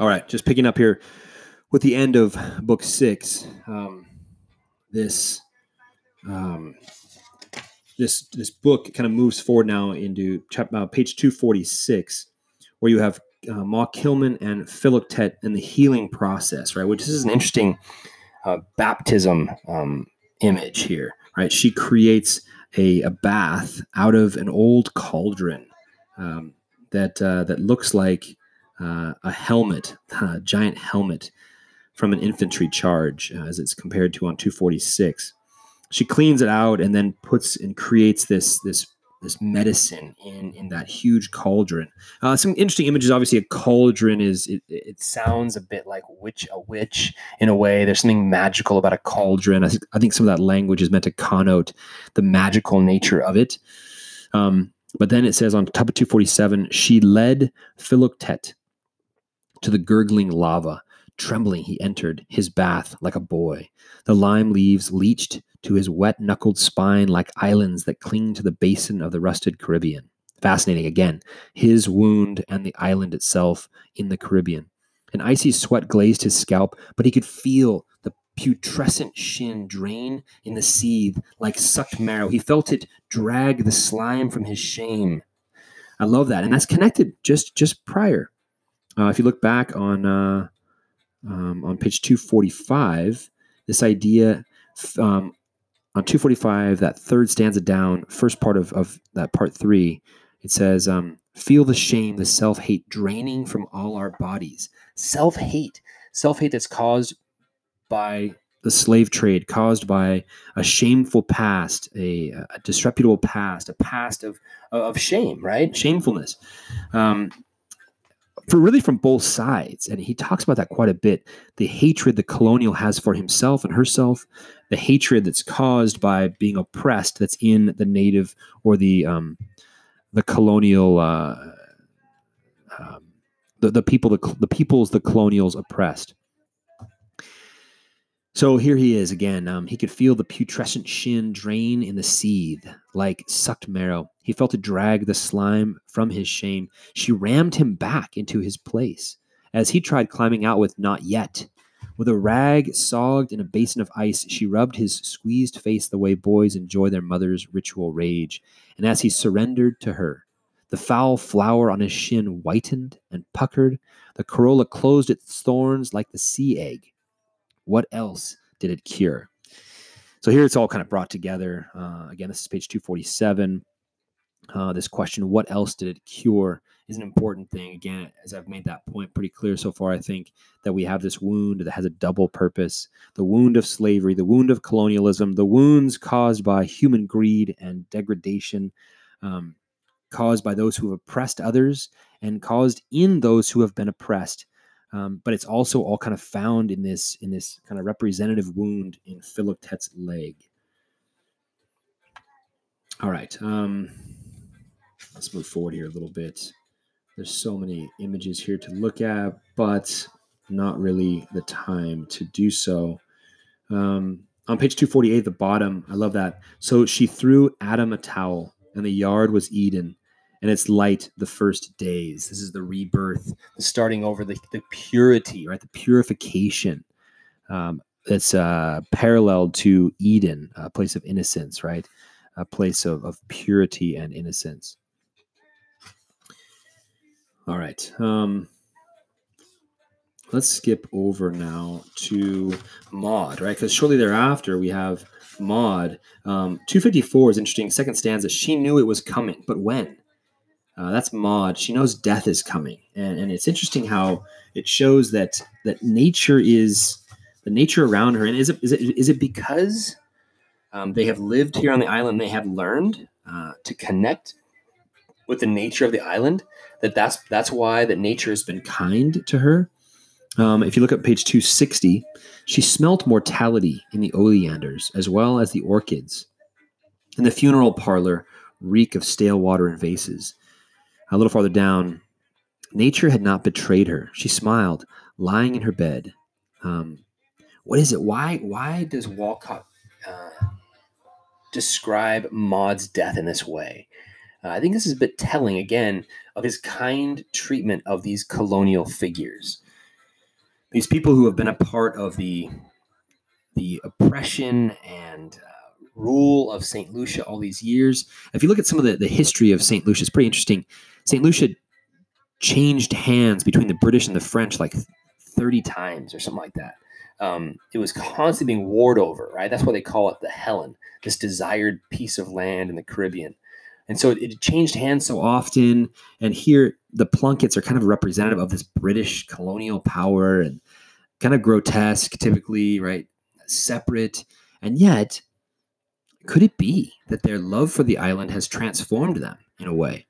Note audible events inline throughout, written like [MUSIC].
All right, just picking up here with the end of book six. Um, this um, this this book kind of moves forward now into chapter, uh, page two forty six, where you have uh, Maud Kilman and Philoctet and the healing process, right? Which is an interesting uh, baptism um, image here, right? She creates a, a bath out of an old cauldron um, that uh, that looks like uh, a helmet, [LAUGHS] a giant helmet from an infantry charge, uh, as it's compared to on 246. She cleans it out and then puts and creates this this this medicine in in that huge cauldron. Uh, some interesting images. Obviously, a cauldron is it, it sounds a bit like witch a witch in a way. There's something magical about a cauldron. I think I think some of that language is meant to connote the magical nature of it. Um, but then it says on top of 247, she led Philoctet to the gurgling lava. Trembling, he entered his bath like a boy. The lime leaves leached to his wet knuckled spine like islands that cling to the basin of the rusted Caribbean. Fascinating again, his wound and the island itself in the Caribbean. An icy sweat glazed his scalp, but he could feel the putrescent shin drain in the seethe like sucked marrow. He felt it drag the slime from his shame. I love that, and that's connected just just prior. Uh, if you look back on uh, um, on page two forty five, this idea um, on 245, that third stanza down, first part of, of that part three, it says, um, Feel the shame, the self hate draining from all our bodies. Self hate, self hate that's caused by the slave trade, caused by a shameful past, a, a disreputable past, a past of, of shame, right? Shamefulness. Um, for really from both sides. And he talks about that quite a bit. The hatred the colonial has for himself and herself, the hatred that's caused by being oppressed that's in the native or the um, the colonial uh, um, the, the people the, the peoples the colonials oppressed. So here he is again. Um, he could feel the putrescent shin drain in the seethe like sucked marrow. He felt it drag the slime from his shame. She rammed him back into his place as he tried climbing out with not yet. With a rag sogged in a basin of ice, she rubbed his squeezed face the way boys enjoy their mother's ritual rage. And as he surrendered to her, the foul flower on his shin whitened and puckered. The corolla closed its thorns like the sea egg. What else did it cure? So here it's all kind of brought together. Uh, again, this is page 247. Uh, this question, what else did it cure, is an important thing. Again, as I've made that point pretty clear so far, I think that we have this wound that has a double purpose the wound of slavery, the wound of colonialism, the wounds caused by human greed and degradation, um, caused by those who have oppressed others and caused in those who have been oppressed. Um, but it's also all kind of found in this in this kind of representative wound in Philoctet's leg. All right, um, let's move forward here a little bit. There's so many images here to look at, but not really the time to do so. Um, on page 248, the bottom, I love that. So she threw Adam a towel, and the yard was Eden and it's light the first days. This is the rebirth, the starting over, the, the purity, right? The purification um, that's uh, parallel to Eden, a place of innocence, right? A place of, of purity and innocence. All right. Um, let's skip over now to Maud, right? Because shortly thereafter we have Maud. Um, 254 is interesting. Second stanza. She knew it was coming, but when? Uh, that's Maud. She knows death is coming, and, and it's interesting how it shows that that nature is the nature around her. And is it is it is it because um, they have lived here on the island? They have learned uh, to connect with the nature of the island. That that's that's why that nature has been kind to her. Um, if you look at page 260, she smelt mortality in the oleanders as well as the orchids. In the funeral parlor, reek of stale water and vases. A little farther down, nature had not betrayed her. She smiled, lying in her bed. Um, what is it? Why? Why does Walcott uh, describe Maud's death in this way? Uh, I think this is a bit telling again of his kind treatment of these colonial figures. these people who have been a part of the the oppression and uh, rule of St. Lucia all these years. If you look at some of the, the history of St. Lucia, it's pretty interesting. St. Lucia changed hands between the British and the French like 30 times or something like that. Um, it was constantly being warred over, right? That's why they call it the Helen, this desired piece of land in the Caribbean. And so it, it changed hands so often. And here, the Plunketts are kind of representative of this British colonial power and kind of grotesque, typically, right? Separate. And yet, could it be that their love for the island has transformed them in a way?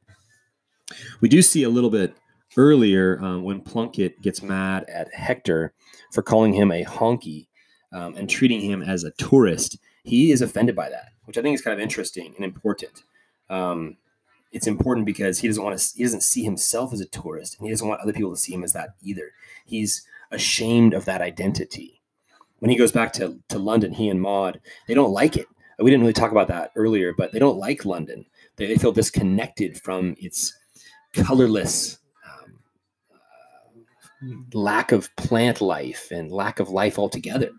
We do see a little bit earlier um, when Plunkett gets mad at Hector for calling him a honky um, and treating him as a tourist. He is offended by that, which I think is kind of interesting and important. Um, it's important because he doesn't want to. He doesn't see himself as a tourist, and he doesn't want other people to see him as that either. He's ashamed of that identity. When he goes back to, to London, he and Maud, they don't like it. We didn't really talk about that earlier, but they don't like London. They, they feel disconnected from its colorless um, uh, lack of plant life and lack of life altogether.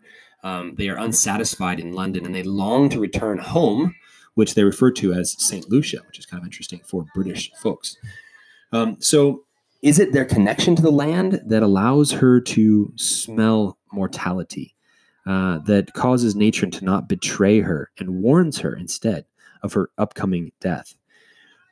Um, they are unsatisfied in London and they long to return home, which they refer to as St. Lucia, which is kind of interesting for British folks. Um, so, is it their connection to the land that allows her to smell mortality, uh, that causes nature to not betray her and warns her instead of her upcoming death?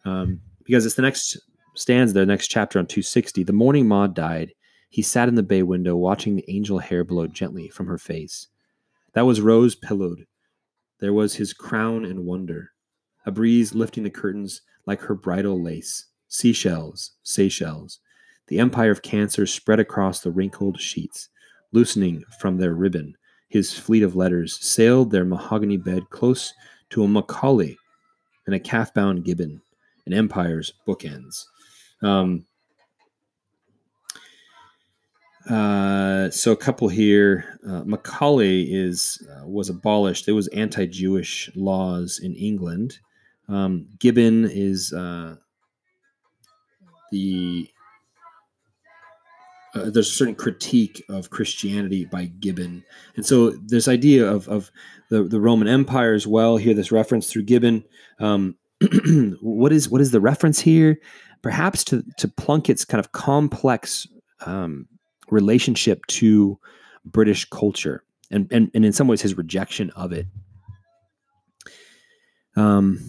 Um, because it's the next stands there, next chapter on 260. The morning Maud died, he sat in the bay window watching the angel hair blow gently from her face. That was rose pillowed. There was his crown and wonder, a breeze lifting the curtains like her bridal lace, seashells, Seychelles. The empire of cancer spread across the wrinkled sheets, loosening from their ribbon. His fleet of letters sailed their mahogany bed close to a Macaulay and a calf bound Gibbon, an empire's bookends. Um, uh, so a couple here. Uh, Macaulay is uh, was abolished. There was anti-Jewish laws in England. Um, Gibbon is uh, the uh, there's a certain critique of Christianity by Gibbon, and so this idea of of the, the Roman Empire as well. Here, this reference through Gibbon. Um, [CLEARS THROAT] what is what is the reference here? Perhaps to, to Plunkett's kind of complex um, relationship to British culture and, and, and in some ways his rejection of it. Um,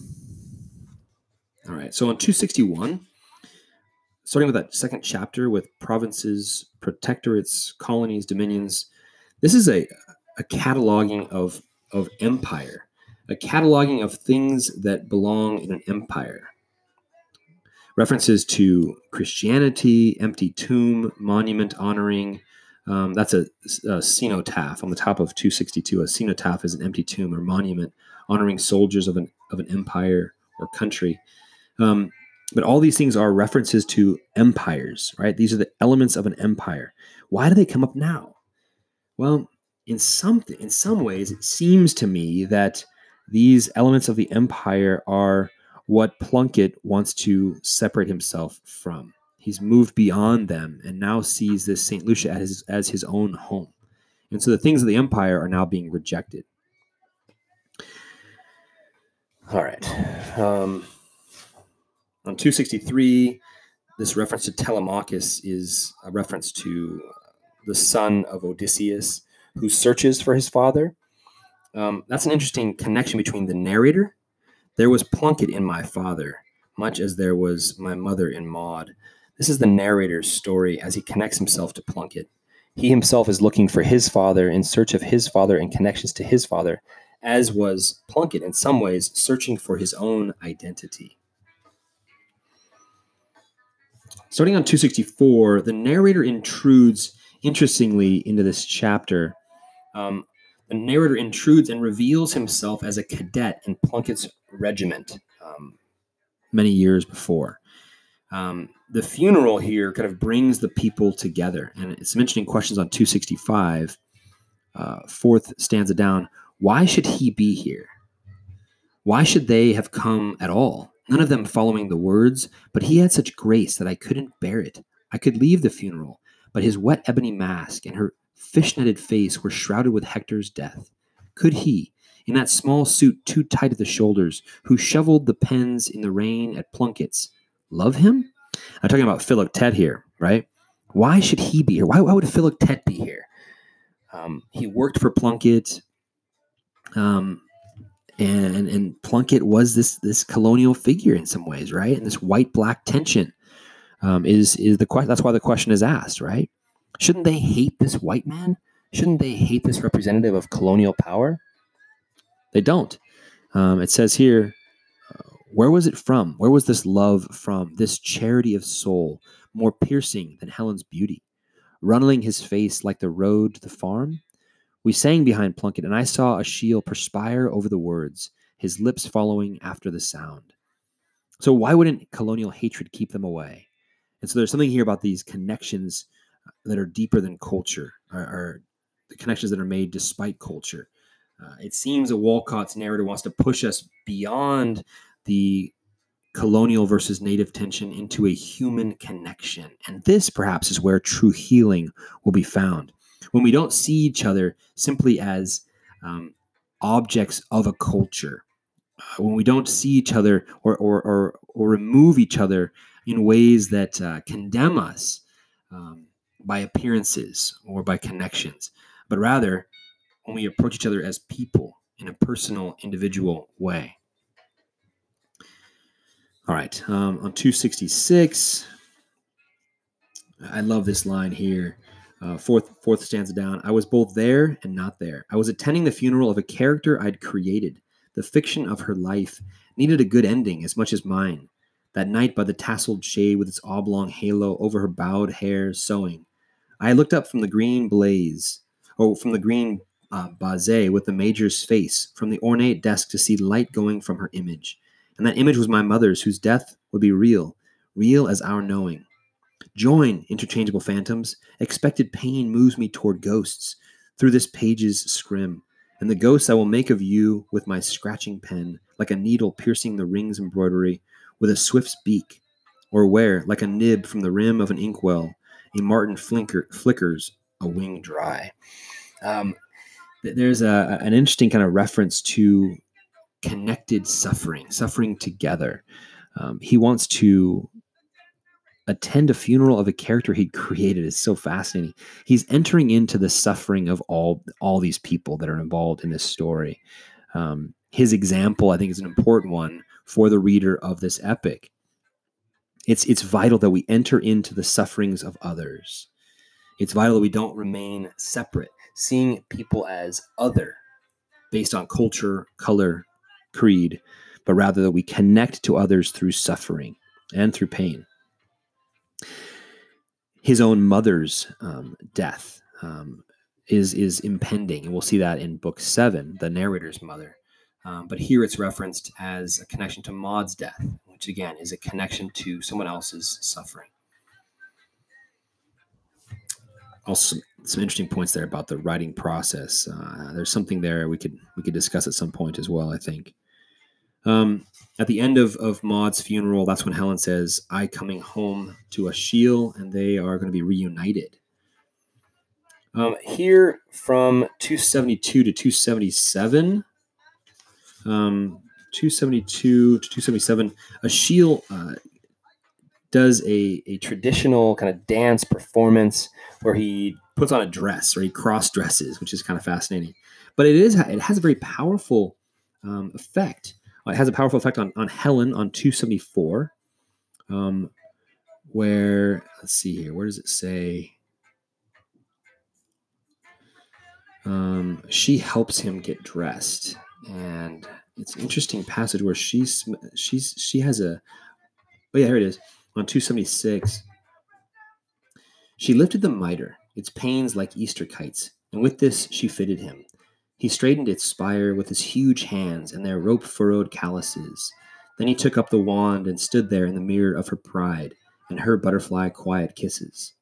all right, so on 261, starting with that second chapter with provinces, protectorates, colonies, dominions, this is a, a cataloging of, of empire, a cataloging of things that belong in an empire references to Christianity, empty tomb, monument honoring. Um, that's a, a, cenotaph on the top of 262. A cenotaph is an empty tomb or monument honoring soldiers of an, of an empire or country. Um, but all these things are references to empires, right? These are the elements of an empire. Why do they come up now? Well, in some in some ways, it seems to me that these elements of the empire are what Plunkett wants to separate himself from. He's moved beyond them and now sees this St. Lucia as, as his own home. And so the things of the empire are now being rejected. All right. Um, on 263, this reference to Telemachus is a reference to the son of Odysseus who searches for his father. Um, that's an interesting connection between the narrator there was Plunkett in my father, much as there was my mother in Maud. This is the narrator's story as he connects himself to Plunkett. He himself is looking for his father in search of his father and connections to his father, as was Plunkett in some ways searching for his own identity. Starting on 264, the narrator intrudes interestingly into this chapter. Um, the narrator intrudes and reveals himself as a cadet in Plunkett's regiment um, many years before. Um, the funeral here kind of brings the people together, and it's mentioning questions on 265, uh, fourth stanza down. Why should he be here? Why should they have come at all? None of them following the words, but he had such grace that I couldn't bear it. I could leave the funeral, but his wet ebony mask and her fishnetted face were shrouded with Hector's death. Could he, in that small suit too tight at the shoulders, who shoveled the pens in the rain at Plunkett's, love him? I'm talking about Philoctet here, right? Why should he be here? Why, why would Philoctet be here? Um, he worked for Plunkett, um, and and Plunkett was this this colonial figure in some ways, right? And this white black tension um, is is the question. That's why the question is asked, right? Shouldn't they hate this white man? Shouldn't they hate this representative of colonial power? They don't. Um, it says here, uh, where was it from? Where was this love from? This charity of soul, more piercing than Helen's beauty, runneling his face like the road to the farm? We sang behind Plunkett, and I saw Achille perspire over the words, his lips following after the sound. So, why wouldn't colonial hatred keep them away? And so, there's something here about these connections that are deeper than culture, are, are the connections that are made despite culture. Uh, it seems that Walcott's narrative wants to push us beyond the colonial versus native tension into a human connection. And this, perhaps, is where true healing will be found. When we don't see each other simply as um, objects of a culture, uh, when we don't see each other or, or, or, or remove each other in ways that uh, condemn us um, by appearances or by connections, but rather when we approach each other as people in a personal, individual way. All right, um, on 266, I love this line here. Uh, fourth, fourth stanza down. I was both there and not there. I was attending the funeral of a character I'd created. The fiction of her life needed a good ending as much as mine. That night by the tasseled shade with its oblong halo over her bowed hair, sewing. I looked up from the green blaze, or from the green uh, baize with the major's face, from the ornate desk to see light going from her image. And that image was my mother's, whose death would be real, real as our knowing. Join, interchangeable phantoms. Expected pain moves me toward ghosts through this page's scrim. And the ghosts I will make of you with my scratching pen, like a needle piercing the ring's embroidery, with a swift's beak, or where, like a nib from the rim of an inkwell, a martin flinker, flickers a wing dry. Um, there's a, an interesting kind of reference to connected suffering, suffering together. Um, he wants to attend a funeral of a character he created is so fascinating. He's entering into the suffering of all all these people that are involved in this story. Um, his example, I think, is an important one for the reader of this epic. It's it's vital that we enter into the sufferings of others. It's vital that we don't remain separate, seeing people as other based on culture, color, creed, but rather that we connect to others through suffering and through pain his own mother's um, death um, is is impending, and we'll see that in book seven, the narrator's mother. Um, but here it's referenced as a connection to Maud's death, which again is a connection to someone else's suffering. Also, some interesting points there about the writing process. Uh, there's something there we could we could discuss at some point as well. I think. Um, at the end of, of Maud's funeral, that's when Helen says, I coming home to Achille, and they are going to be reunited. Um, here from 272 to 277, um, 272 to 277, Achille uh, does a, a traditional kind of dance performance where he puts on a dress or he cross dresses, which is kind of fascinating. But it is it has a very powerful um, effect it has a powerful effect on, on Helen on 274, um, where, let's see here, where does it say? Um, she helps him get dressed. And it's an interesting passage where she's, she's, she has a, oh yeah, here it is, on 276. She lifted the mitre, its panes like Easter kites, and with this she fitted him. He straightened its spire with his huge hands and their rope furrowed calluses. Then he took up the wand and stood there in the mirror of her pride and her butterfly quiet kisses.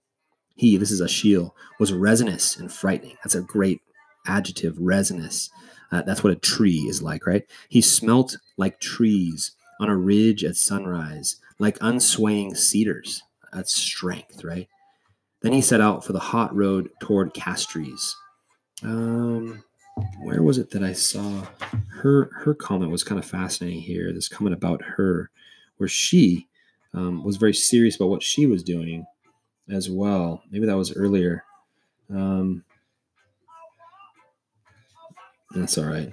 He, this is Achille, was resinous and frightening. That's a great adjective, resinous. Uh, that's what a tree is like, right? He smelt like trees on a ridge at sunrise, like unswaying cedars. That's strength, right? Then he set out for the hot road toward Castries. Um, where was it that I saw her? Her comment was kind of fascinating here. This comment about her, where she um, was very serious about what she was doing as well. Maybe that was earlier. Um, that's all right.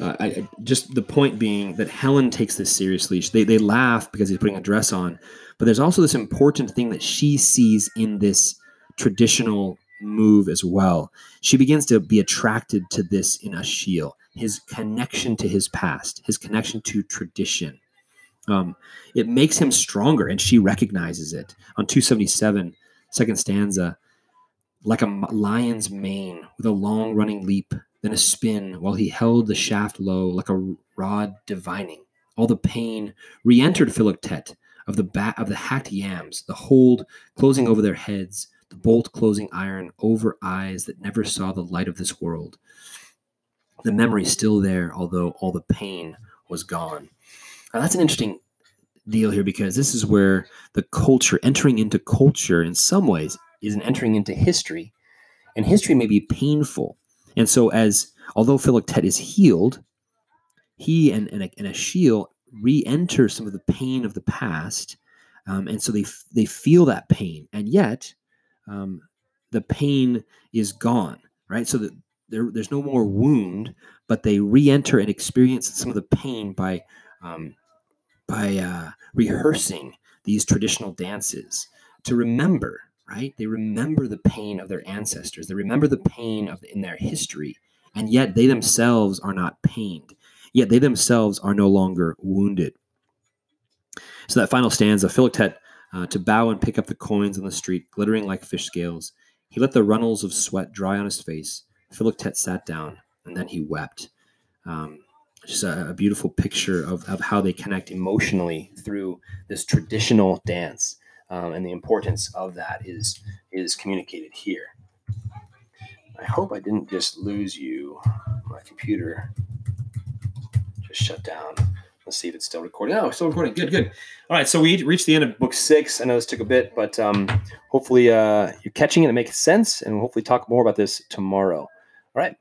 Uh, I, just the point being that Helen takes this seriously. They, they laugh because he's putting a dress on, but there's also this important thing that she sees in this traditional move as well. She begins to be attracted to this in Achille, his connection to his past, his connection to tradition. Um, it makes him stronger, and she recognizes it. On 277, second stanza, like a lion's mane with a long running leap, then a spin, while he held the shaft low like a rod divining. All the pain re entered Philoctet of the bat of the hacked yams, the hold closing over their heads, the bolt closing iron over eyes that never saw the light of this world. The memory still there, although all the pain was gone. Now, that's an interesting deal here because this is where the culture, entering into culture in some ways, is an entering into history. And history may be painful. And so, as although Philoctet is healed, he and, and, and Achille re enter some of the pain of the past. Um, and so they, they feel that pain. And yet, um, the pain is gone, right? So that there, there's no more wound, but they re-enter and experience some of the pain by um, by uh, rehearsing these traditional dances to remember, right? They remember the pain of their ancestors. They remember the pain of in their history, and yet they themselves are not pained. Yet they themselves are no longer wounded. So that final stanza, Philoctet uh, to bow and pick up the coins on the street, glittering like fish scales. He let the runnels of sweat dry on his face. Philoctet sat down, and then he wept. Um, just a, a, beautiful picture of, of how they connect emotionally through this traditional dance. Um, and the importance of that is is communicated here. I hope I didn't just lose you. My computer just shut down. Let's see if it's still recording. Oh, still recording. Good, good. All right, so we reached the end of book six. I know this took a bit, but um, hopefully uh, you're catching it and it makes sense, and we'll hopefully talk more about this tomorrow. All right.